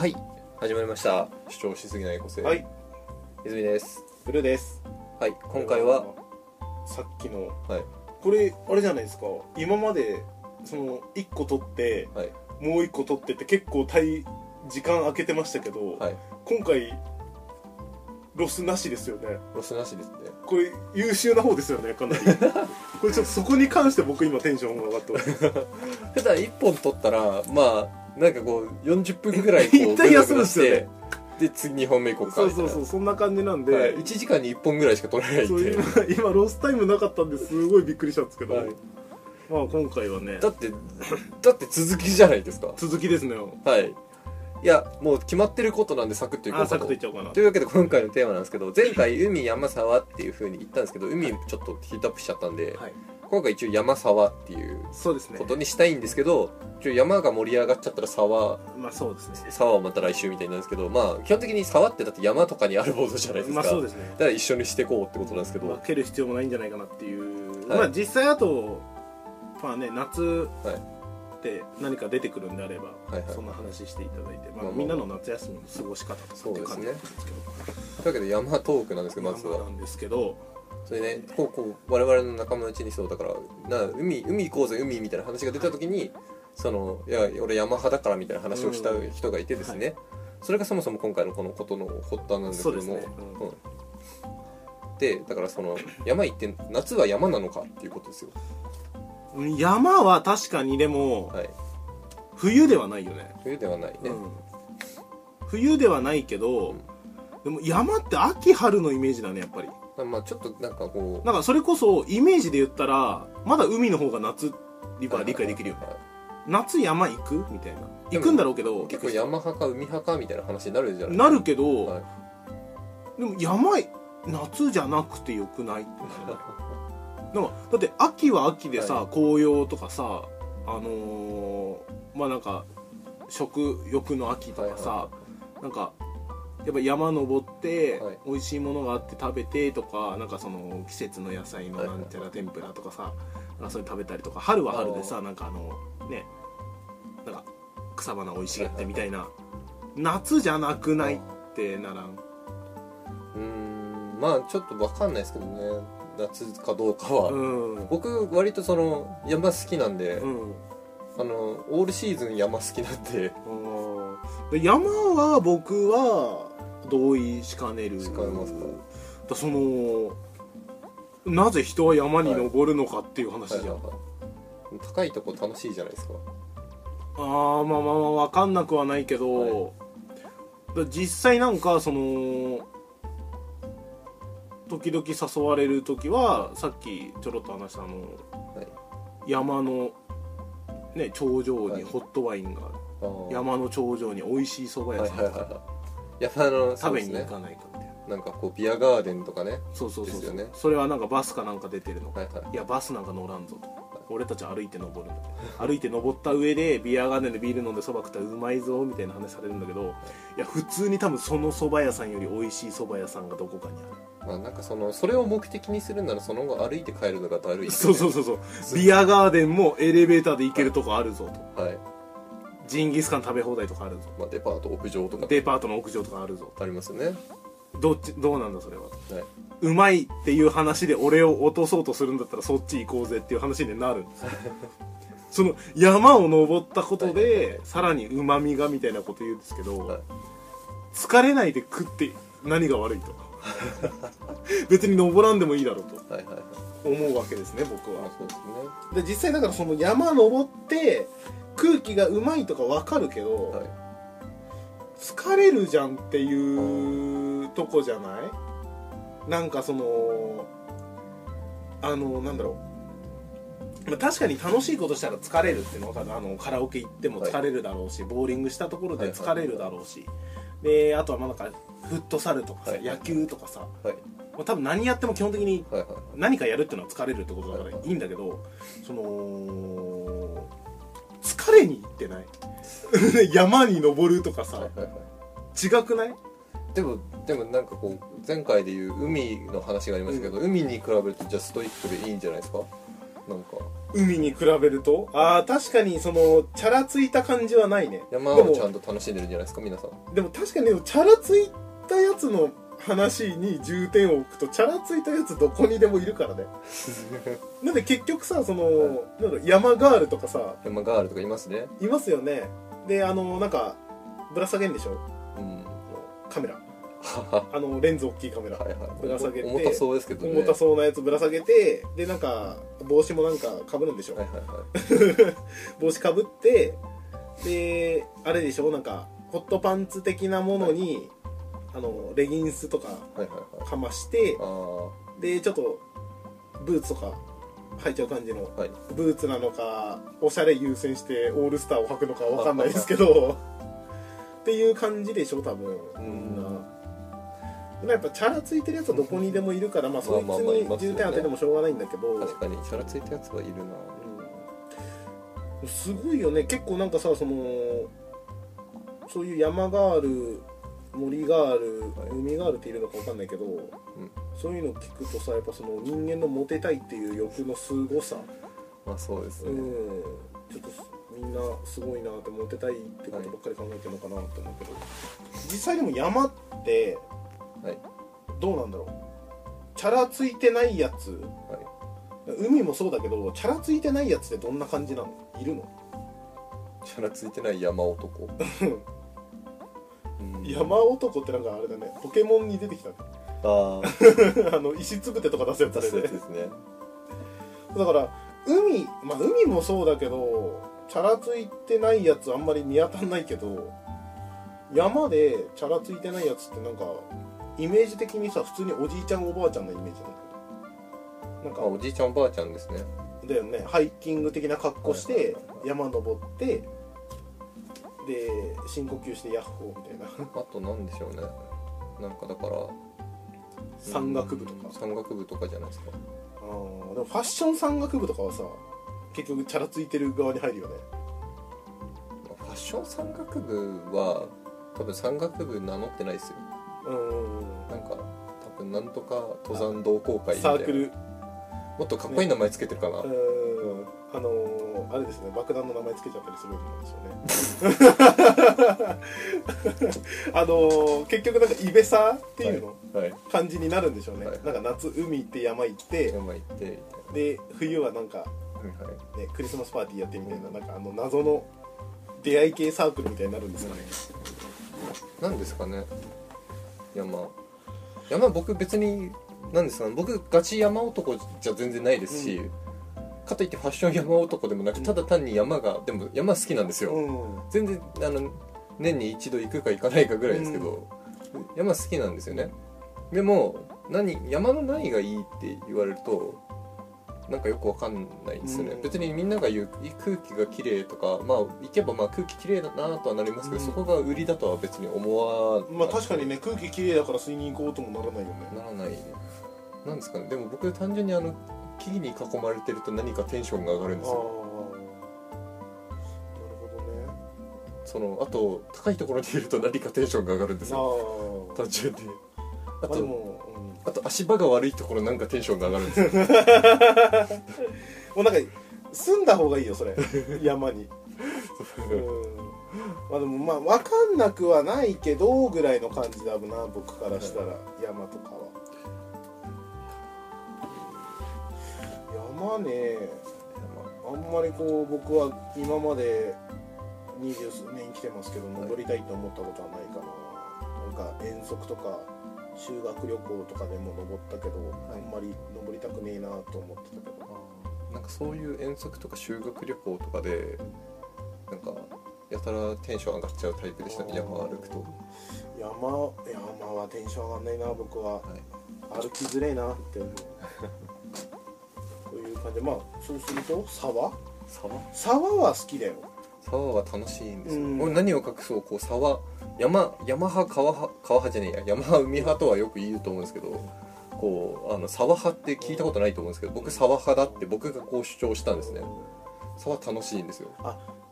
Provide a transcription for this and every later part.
はい。始まりました。主張しすぎない個性。はい。泉です。ブルーです。はい。今回はさっきの。はい。これあれじゃないですか。今までその1個取ってはい。もう1個取ってって結構対時間空けてましたけど、はい。今回ロスなしですよね。ロスなしですね。これ優秀な方ですよねかなり。これちょっとそこに関して僕今テンションが上がってます。普段1本取ったらまあなんかこう40分ぐらいこう 一旦休むんですよで次2本目行こうかそうそうそうそんな感じなんで、はい、1時間に1本ぐらいしか取れないんで今今ロスタイムなかったんですごいびっくりしたんですけど、はい。まあ今回はね。だってだって続きじゃないですか。続きですね。はいいやもう決まってることなんでサクッといこうかと。クッといっちゃおうかな。というわけで今回のテーマなんですけど前回海山沢っていう風に言ったんですけど海ちょっとヒートアップしちゃったんで、はい。今回一応山沢っていうことにしたいんですけど、一応山が盛り上がっちゃったら沢まあそうですね。沢はまた来週みたいになるんですけどまあ基本的に沢ってだって山とかにあるものじゃないですか、まあそうですね。だから一緒にしていこうってことなんですけど、分ける必要もないんじゃないかなっていう、はい。まあ実際あとまあね夏はいって何か出てくるんであれば、はいはい。そんな話していただいて、まあまあまあ。みんなの夏休みの過ごし方とかっていう感じなんですけど。というわけで山トークなんですけどまずは。まあなんですけどそれねこうこう我々の仲間内にそうだからな海海行こうぜ海みたいな話が出た時にそのいや俺山派だからみたいな話をした人がいてですね、それがそもそも今回のこのことの発端なんですけども。ね。うん。うん。でだからその山行って夏は山なのかっていうことですよ山は確かにでもはい。冬ではないよね。冬ではないね、うん。冬ではないけど、でも山って秋春のイメージだねやっぱり。まあちょっとなんかこうなんかそれこそイメージで言ったらまだ海の方が夏は理解できるよね。はい夏山行く？みたいな。行くんだろうけど結構山派か海派かみたいな話になるじゃないなるけど、はい。でも山夏じゃなくてよくない？ってなんかだって秋は秋でさ、は紅葉とかさあのーまあなんか食欲の秋とかさ、はなんかやっぱ山登って、はい。美味しいものがあって食べてとかなんかその季節の野菜のはいなんちゃら天ぷらとかさ、なんかそれ食べたりとか春は春でさなんかあのねなんか草花生い茂ってみたいな、夏じゃなくないってならん？うーんまあちょっと分かんないですけどね夏かどうかは、うん。僕割とその山好きなんで、うん。あのオールシーズン山好きなんで。うんで山は僕は同意しかねる。しかねますか？だそのなぜ人は山に登るのかっていう話じゃん、高いとこ楽しいじゃないですか。ああまあまあまあ分かんなくはないけど、だ実際なんかその時々誘われる時はさっきちょろっと話したあのはい。山の、ね、頂上はい。にホットワインがある、あー。山の頂上に美味しい蕎麦はい屋さんとか。はいはいはい山の食べに行かないかみたいな。なんかこうビアガーデンとかね。そうそうそう。ですよね。それはなんかバスかなんか出てるの。はいはい。いやバスなんか乗らんぞと俺たち歩いて登るんだ。歩いて登った上でビアガーデンでビール飲んでそば食ったらうまいぞみたいな話されるんだけどいや普通に多分その蕎麦屋さんより美味しい蕎麦屋さんがどこかにあまあなんかそのそれを目的にするならその後歩いて帰るのがだるい。るそうそうそうそう。ビアガーデンもエレベーターで行けるとこあるぞと。はい、ジンギスカン食べ放題とかあるぞまあ、デパート屋上とか。デパートの屋上とかあるぞありますよねどっちどうなんだそれは。はうまいっていう話で俺を落とそうとするんだったらそっち行こうぜっていう話になるんですよ。その山を登ったことでさらにうまみがみたいなこと言うんですけど、はい。疲れないで食って何が悪いと。別に登らんでもいいだろうと。いはいはいはい。思うわけですね僕は。まあそうですね。で実際だからその山登って空気がうまいとかわかるけど、はい。疲れるじゃんっていうとこじゃない？なんかそのあのなんだろう。まあ確かに楽しいことしたら疲れるっていうのはあのカラオケ行っても疲れるだろうし、ボーリングしたところで疲れるだろうし、であとはまあなんかフットサルとかさ、はい。野球とかさ、はい。まあ、多分何やっても基本的にはいはい。何かやるっていうのは疲れるってことだからはいいいんだけどその疲れに行ってない？山に登るとかさ。はいはいはい。違くない？でもでもなんかこう前回でいう海の話がありましたけど、海に比べるとじゃあストイックでいいんじゃないですか？なんか。海に比べると？ああ確かにそのチャラついた感じはないね。山でもをちゃんと楽しんでるんじゃないですか皆さん。でも確かにチャラついたやつの話に重点を置くとチャラついたやつどこにでもいるからね。なんで結局さその、なんだろう山ガールとかさ山ガールとかいますね。いますよね。であのなんかぶら下げんでしょ？カメラ。は はあのレンズ大きいカメラ、はいはい。ぶら下げて。重たそうですけどね。重たそうなやつぶら下げてでなんか帽子もなんかかぶるんでしょ、はいはいはい。帽子かぶってであれでしょなんかホットパンツ的なものに、あのレギンスとかはいはいはい。かましてあでちょっとブーツとか履いちゃう感じのブーツなのかおしゃれ優先してオールスターを履くのかわかんないですけどっていう感じでしょ多分。みん。な。でもやっぱチャラついてるやつはどこにでもいるからまあそいつに重点当ててもしょうがないんだけど、確かにチャラついたやつはいるな。うん。すごいよね。結構なんかさそのそういう山ガール森ガール、はい。海ガールっているのかわかんないけど、そういうの聞くとさやっぱその人間のモテたいっていう欲のすごさ、まあそうですね。うん。ちょっとみんなすごいなってモテたいってことばっかり考えてるのかなって思うけど、実際でも山ってはい。どうなんだろう？チャラついてないやつ。はい。海もそうだけどチャラついてないやつってどんな感じなの？いるの？チャラついてない山男。うん。山男ってなんかあれだね。ポケモンに出てきたね。ああ あの石つぶてとか出すやつ出すやつですね。だから海まあ海もそうだけどチャラついてないやつあんまり見当たんないけど山でチャラついてないやつってなんかイメージ的にさ普通におじいちゃんおばあちゃんのイメージなんだけどあおじいちゃんおばあちゃんですね。だよね。ハイキング的な格好して山登ってで深呼吸してヤッホーみたいな。あとなんでしょうね。なんかだから山岳部とか。山岳部とかじゃないですか。あーでもファッション山岳部とかはさ結局チャラついてる側に入るよね。ファッション山岳部は多分山岳部名乗ってないですよ。うん。なんか多分なんとか登山同好会みたいな。サークル。もっとかっこいい名前つけてるかな、うん。あのーあれですね。爆弾の名前つけちゃったりするんですよね。あのー結局なんかイベサーっていうの、はい。感じになるんでしょうね、はい。なんか夏海行って山行って山行ってで冬はなんか、ね、クリスマスパーティーやってみたいななんかあの謎の出会い系サークルみたいになるんですかね、なんですかね。山。山僕別になんですかね。僕ガチ山男じゃ全然ないですし、かといってファッション山男でもなくただ単に山がでも山好きなんですよ、うん。全然あの年に一度行くか行かないかぐらいですけど、山好きなんですよね。でも何山の何がいいって言われるとなんかよくわかんないんですよね、うん。別にみんなが言う空気が綺麗とかまあ行けばまあ空気綺麗だなとはなりますけど、うん。そこが売りだとは別に思わまあ確かにね空気きれいだから吸いに行こうともならないよね。ならないなんですかね。でも僕単純にあの木々に囲まれてると何かテンションが上がるんですよ。ほどね。そのあと高いところにいると何かテンションが上がるんですよ。あ単純に。ああまあでとも、あと足場が悪いところなんかテンションが上がるんですよ。うん、もうなんか住んだ方がいいよそれ。山に。う。ん。まあでもまあ分かんなくはないけどぐらいの感じだな僕からしたら。山とかは。山ね。あんまりこう僕は今まで二十数年生きてますけど登りたいと思ったことはないかな。なんか遠足とか修学旅行とかでも登ったけど、あんまり登りたくねえなと思ってたけど。なんかそういう遠足とか修学旅行とかでなんかやたらテンション上がっちゃうタイプでしたね。山歩くと、山山はテンション上がんないな僕は。はい、歩きづれえなって思う。という感じ。でまあそうすると沢？沢？沢は好きだよ。沢は楽しいんですよ、うん。俺何を隠そう？こう沢山山派川派川派じゃねえや。山派海派とはよく言うと思うんですけどこうあの沢派って聞いたことないと思うんですけど僕沢派だって僕がこう主張したんですね。沢楽しいんですよ。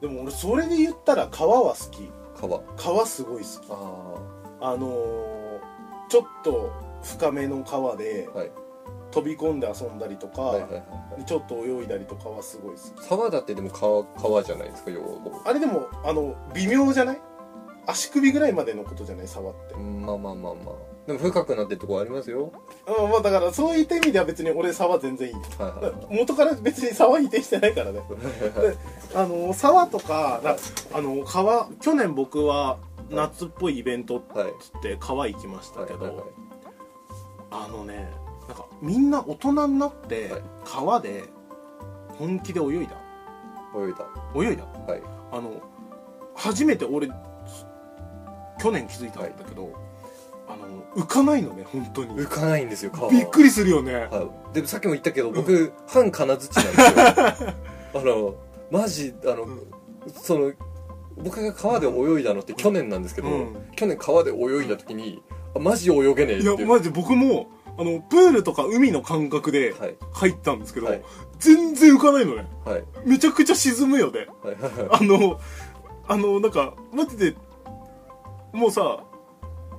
でも俺それで言ったら川は好き。川。川すごい好き。ああのーちょっと深めの川であはい。飛び込んで遊んだりとか、はいはいはい。はいちょっと泳いだりとかはすごい好き。沢だってでも川川じゃないですか要はあれでもあの微妙じゃない？足首ぐらいまでのことじゃない触って。うんまあまあまあまあ。でも深くなってるとこありますよ。うんまあだからそういった意味では別に俺沢全然いい。はいはい。はい元から別に沢否定してないからね。あの沢とかだあの川去年僕は夏っぽいイベントっはいつって川行きましたけど、はいはいはい。あのねなんかみんな大人になってはい。川で本気で泳いだ。泳いだ。泳いだ。はい。あの初めて俺去年気づいたんだけど、あの浮かないのね本当に。浮かないんですよ川びっくりするよね、はい、でもさっきも言ったけど僕、半金槌なんですよ。あのマジあの、んその僕が川で泳いだのって去年なんですけど、うん。去年川で泳いだ時に、あマジ泳げねえっていやいうマジで僕もあのプールとか海の感覚ではい。入ったんですけど、はい。全然浮かないのね。はい。めちゃくちゃ沈むよね。はい。はい。はい。あのあのなんかマジでもうさ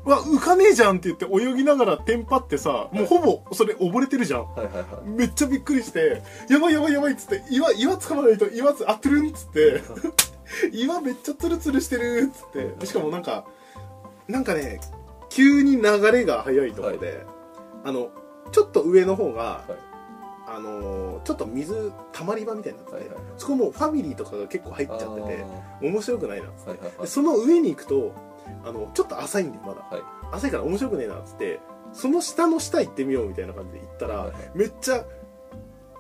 うわ浮かねえじゃんって言って泳ぎながらテンパってさもうほぼそれ溺れてるじゃん。はいはいはい。めっちゃびっくりしてやばいやばいやばいっつって岩岩掴まないと岩つあってるんっつって 岩めっちゃツルツルしてるっつって。しかもなんかなんかね急に流れが速いところで、あのちょっと上の方が、はい。あのーちょっと水たまり場みたいになってて、はいはいそこもうファミリーとかが結構入っちゃっててあ面白くないなっつって。ーはいはいはい。でその上に行くとあのちょっと浅いんでまだ。はい。浅いから面白くねえなっつってその下の下行ってみようみたいな感じで行ったら、はいはい。めっちゃ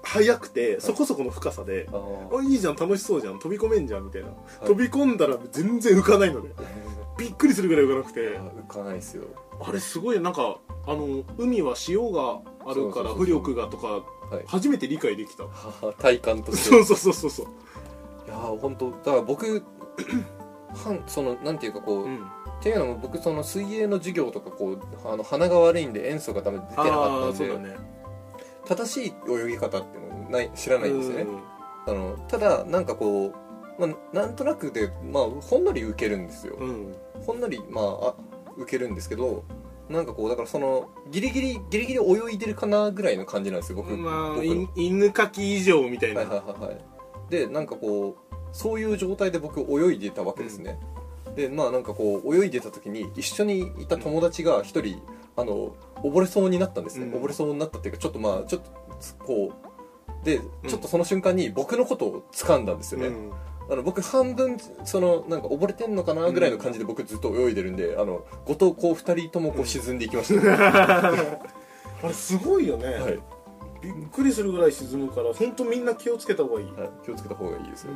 速くてそこそこの深さで、あー。あいいじゃん楽しそうじゃん飛び込めんじゃんみたいな、い。飛び込んだら全然浮かないので びっくりするぐらい浮かなくて。あ浮かないっすよ。あれすごいなんかあの海は潮があるから浮力がとかはい。初めて理解できた。はは体感として。そ うそうそうそうそう。いやー本当だから僕 半そのなんていうかこう、うんっていうのも僕その水泳の授業とかこうあの鼻が悪いんで塩素がダメで出てなかったあんで、ね正しい泳ぎ方っていうのをない知らないんですよね。うんあのただなんかこう、まあ、なんとなくで、まあ、ほんのり受けるんですよ、うん。ほんのりまああ受けるんですけどなんかこうだからそのギリギリギリギリ泳いでるかなぐらいの感じなんですよ僕,、まあ犬かき以上みたいな、はいはいはいはい。でなんかこうそういう状態で僕泳いでたわけですね、でまあなんかこう泳いでた時に一緒にいた友達が一人あの溺れそうになったんですね、うん。溺れそうになったっていうかちょっとまあちょっとつこうでうん。ちょっとその瞬間に僕のことを掴んだんですよね、うん。あの僕半分そのなんか溺れてんのかなぐらいの感じで僕ずっと泳いでるんで、あの後藤こう二人ともこう沈んでいきました、あれすごいよね、はい、びっくりするぐらい沈むから本当みんな気をつけた方がいい、はい、気をつけた方がいいですよ、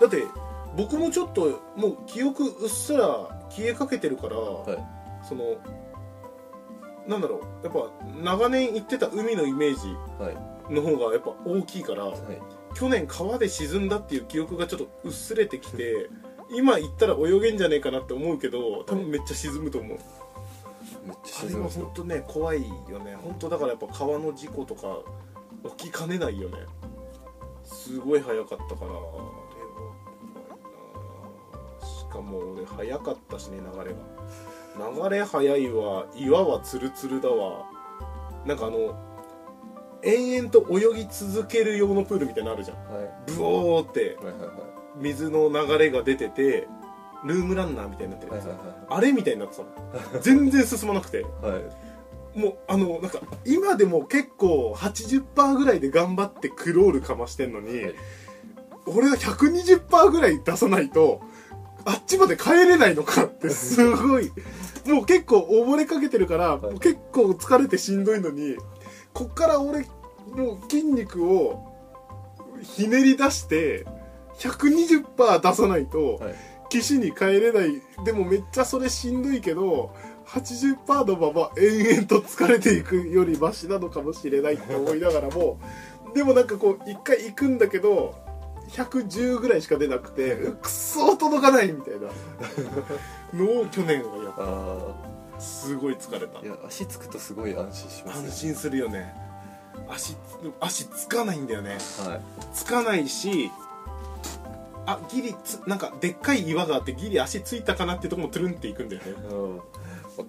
だって僕もちょっともう記憶うっすら消えかけてるから、はい。そのなんだろうやっぱ長年行ってた海のイメージはい。の方がやっぱ大きいからはい。去年川で沈んだっていう記憶がちょっと薄れてきて 今行ったら泳げんじゃねえかなって思うけど多分めっちゃ沈むと思う。めっちゃあれは沈みますよ本当ね怖いよね。本当だからやっぱ川の事故とか起きかねないよね。すごい早かったからかも俺早かったしね流れが。流れ早いわ。岩はツルツルだわ。なんかあの延々と泳ぎ続ける用のプールみたいなのあるじゃん。はい。ブオーって。はいはいはい。水の流れが出ててルームランナーみたいになってるやつ、はいはいあれみたいになってたの。全然進まなくて。はい。はいもうあのなんか今でも結構80%ぐらいで頑張ってクロールかましてんのに、はい。俺は120%ぐらい出さないとあっちまで帰れないのかって すごい。もう結構溺れかけてるから、はい。もう結構疲れてしんどいのにこっから俺の筋肉をひねり出して120%出さないと、はい。岸に帰れない。でもめっちゃそれしんどいけど80%のまま延々と疲れていくよりマシなのかもしれないって思いながらもでもなんかこう一回行くんだけど110ぐらいしか出なくてうくっそー届かないみたいな。のを去年はやっあぱすごい疲れた。あいや足つくとすごい安心しますね。安心するよね。足足つかないんだよね。はい。つかないしあギリつなんかでっかい岩があってギリ足ついたかなってとこもトゥルンっていくんだよね。うん。わ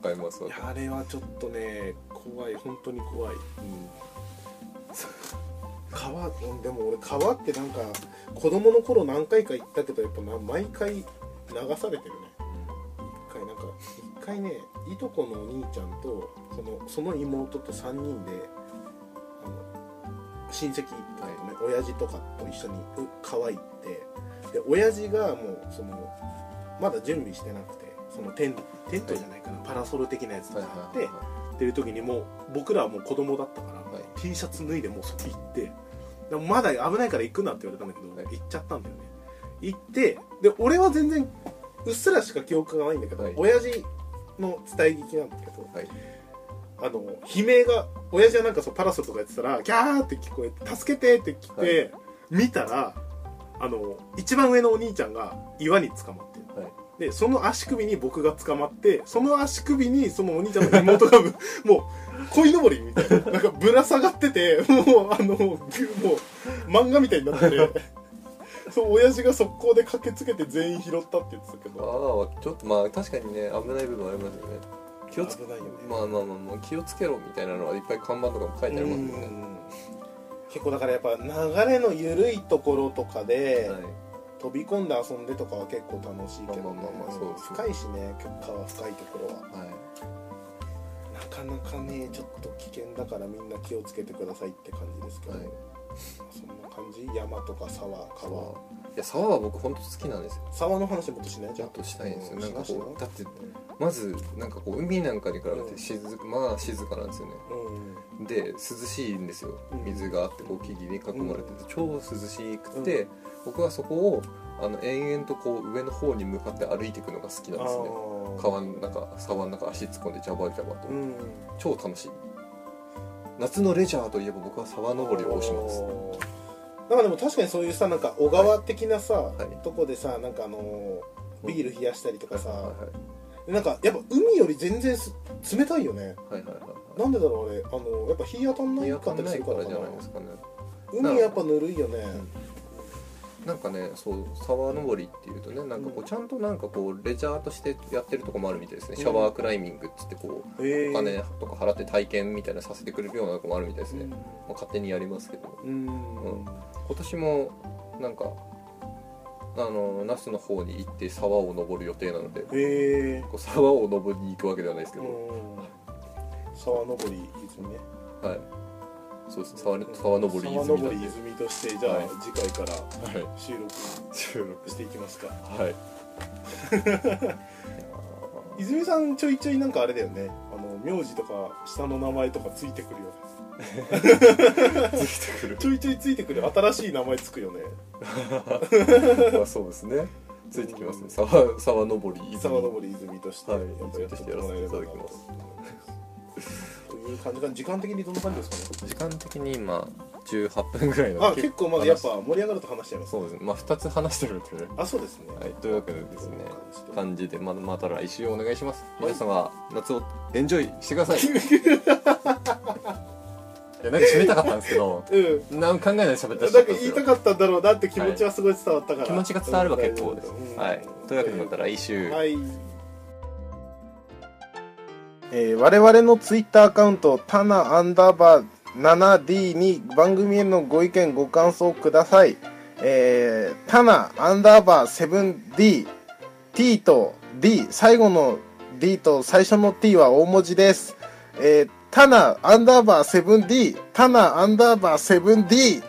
かりますあれはちょっとね怖い。本当に怖い。川うんでも俺川ってなんか子供の頃何回か行ったけどやっぱな毎回流されてるね。一回なんか一回ねいとこのお兄ちゃんとそのその妹と3人であの親戚とかとね、親父とかと一緒にう川行ってで親父がもうそのまだ準備してなくてそのテンテントじゃないかな、パラソル的なやつとかあって、っていう時にもう僕らはもう子供だったから、はい。T シャツ脱いでもうそこ行ってでもまだ危ないから行くなって言われたんだけど、はい行っちゃったんだよね。行ってで俺は全然うっすらしか記憶がないんだけど、はい。親父の伝え聞きなんだけど、はい。あの悲鳴が親父はなんかそうパラソルとかやってたらギャーって聞こえて助けてって来て、はい。見たらあの一番上のお兄ちゃんが岩に捕まってる。はいでその足首に僕が捕まってその足首にそのお兄ちゃんの妹がぶ もう鯉のぼりみたいななんかぶら下がっててもうあのもう漫画みたいになっててそう親父が速攻で駆けつけて全員拾ったって言ってたけど。ああちょっとまあ確かにね危ない部分ありますよね。気をつ危ないよね。まあまあまあまあ気をつけろみたいなのはいっぱい看板とかも書いてありますよね。うん。結構だからやっぱ流れの緩いところとかで、はい飛び込んで遊んでとかは結構楽しいけど、まあまあそう深いしね川深いところは。はい。なかなかねちょっと危険だからみんな気をつけてくださいって感じですけど、はいそんな感じ？山とか沢川？いや沢は僕本当好きなんですよ。沢の話もっとしない？じゃんちょっとしたいんですよ。うなんかしなしなこう。だってまずなんかこう海なんかに比べて静かまあ静かなんですよね。うん。で涼しいんですよ。うん。水があってこう木々に囲まれてて超涼しくて僕はそこをあの延々とこう上の方に向かって歩いていくのが好きなんですね。川の中沢の中足突っ込んでジャバジャバと。うん。超楽しい夏のレジャーといえば僕は沢登りを推します。なんかでも確かにそういうさなんか小川的なさ、はい。とこでさなんかあのービール冷やしたりとかさ、はいなんかやっぱ海より全然す冷たいよね。はいはいはいはい。なんでだろうあれ。あのやっぱ日当たんないかったたりするからじゃないですかね。海やっぱぬるいよね、なんかねそう沢登りっていうとねなんかこうちゃんとなんかこうレジャーとしてやってるとこもあるみたいですね、シャワークライミングっつってこうへえお金とか払って体験みたいなさせてくれるようなとこもあるみたいですね、うん。まあ、勝手にやりますけど。うん、今年もなんかあの那須の方に行って沢を登る予定なのでこへえう沢を登りに行くわけではないですけど、うん。沢登り泉ね。はいそうです沢沢登り沢泉なんで登り泉としてじゃあ、はい。次回からはい。収録収録していきますか。はい。泉さんちょいちょいなんかあれだよね。あの名字とか下の名前とかついてくるよね。ついてくるちょいちょいついてくる。新しい名前つくよね。まあそうですね。ついてきますね。沢沢登り泉。沢登り泉として、はい。やっぱやってやらせていただきます。という感じか時間的にどんな感じですかね。時間的に今18分ぐらいの。あ結構まだやっぱ盛り上がると話しちゃいますそうです。ねまあ2つ話してるんで。ねあそうですね。はいというわけでですね感感じでままた来週お願いします。皆様夏をエンジョイしてください。いやなんか締めたかったんですけどうん。なんか考えないで喋ってなんか言いたかったんだろうなって気持ちはすごい伝わったから、気持ちが伝われば結構です、うん。はい。というわけでまた来週、はい、えー我々のツイッターアカウントタナアンダーバー 7D に番組へのご意見ご感想ください。えー、タナアンダーバー 7D T と D 最後の D と最初の T は大文字です。えー、タナアンダーバー 7D タナアンダーバー 7D